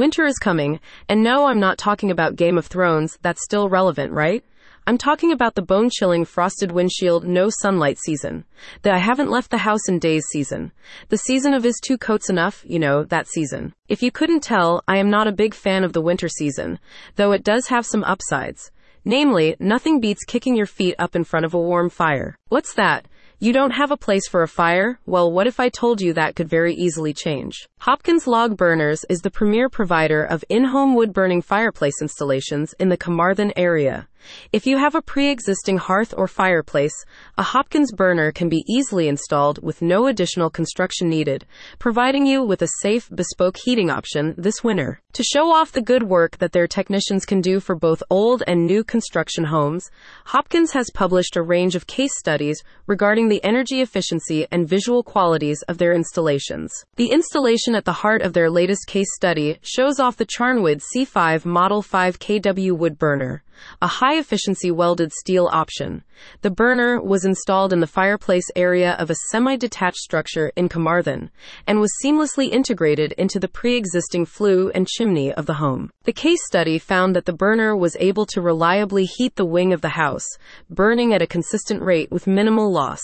Winter is coming, and no, I'm not talking about Game of Thrones, that's still relevant, right? I'm talking about the bone chilling frosted windshield no sunlight season. The I haven't left the house in days season. The season of is two coats enough, you know, that season. If you couldn't tell, I am not a big fan of the winter season, though it does have some upsides. Namely, nothing beats kicking your feet up in front of a warm fire. What's that? You don't have a place for a fire? Well, what if I told you that could very easily change? Hopkins Log Burners is the premier provider of in-home wood burning fireplace installations in the Carmarthen area. If you have a pre-existing hearth or fireplace, a Hopkins burner can be easily installed with no additional construction needed, providing you with a safe, bespoke heating option this winter. To show off the good work that their technicians can do for both old and new construction homes, Hopkins has published a range of case studies regarding the energy efficiency and visual qualities of their installations. The installation at the heart of their latest case study shows off the Charnwood C5 Model 5 kW wood burner a high efficiency welded steel option. The burner was installed in the fireplace area of a semi detached structure in Carmarthen and was seamlessly integrated into the pre existing flue and chimney of the home. The case study found that the burner was able to reliably heat the wing of the house, burning at a consistent rate with minimal loss.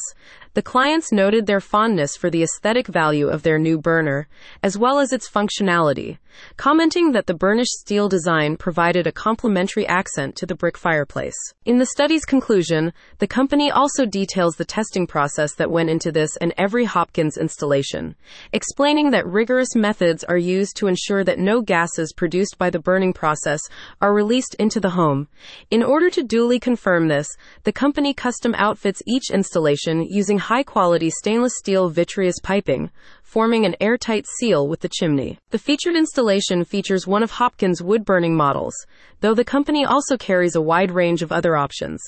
The clients noted their fondness for the aesthetic value of their new burner, as well as its functionality, commenting that the burnished steel design provided a complementary accent to the brick fireplace. In the study's conclusion, the company also details the testing process that went into this and every Hopkins installation, explaining that rigorous methods are used to ensure that no gases produced by the burning process are released into the home. In order to duly confirm this, the company custom outfits each installation using high quality stainless steel vitreous piping, forming an airtight seal with the chimney. The featured installation features one of Hopkins' wood burning models, though the company also carries a wide range of other options.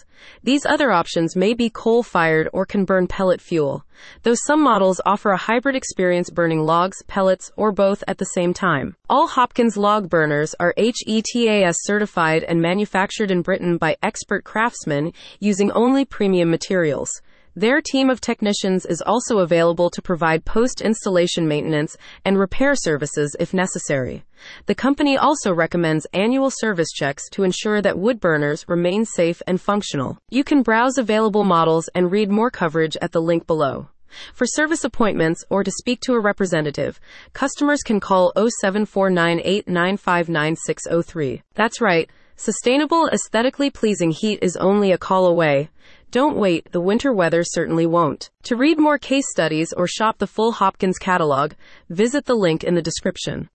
These other options may be coal fired or can burn pellet fuel, though some models offer a hybrid experience burning logs, pellets, or both at the same time. All Hopkins log burners are HETAS certified and manufactured in Britain by expert craftsmen using only premium materials. Their team of technicians is also available to provide post installation maintenance and repair services if necessary. The company also recommends annual service checks to ensure that wood burners remain safe and functional. You can browse available models and read more coverage at the link below. For service appointments or to speak to a representative, customers can call 07498959603. That's right. Sustainable, aesthetically pleasing heat is only a call away. Don't wait, the winter weather certainly won't. To read more case studies or shop the full Hopkins catalog, visit the link in the description.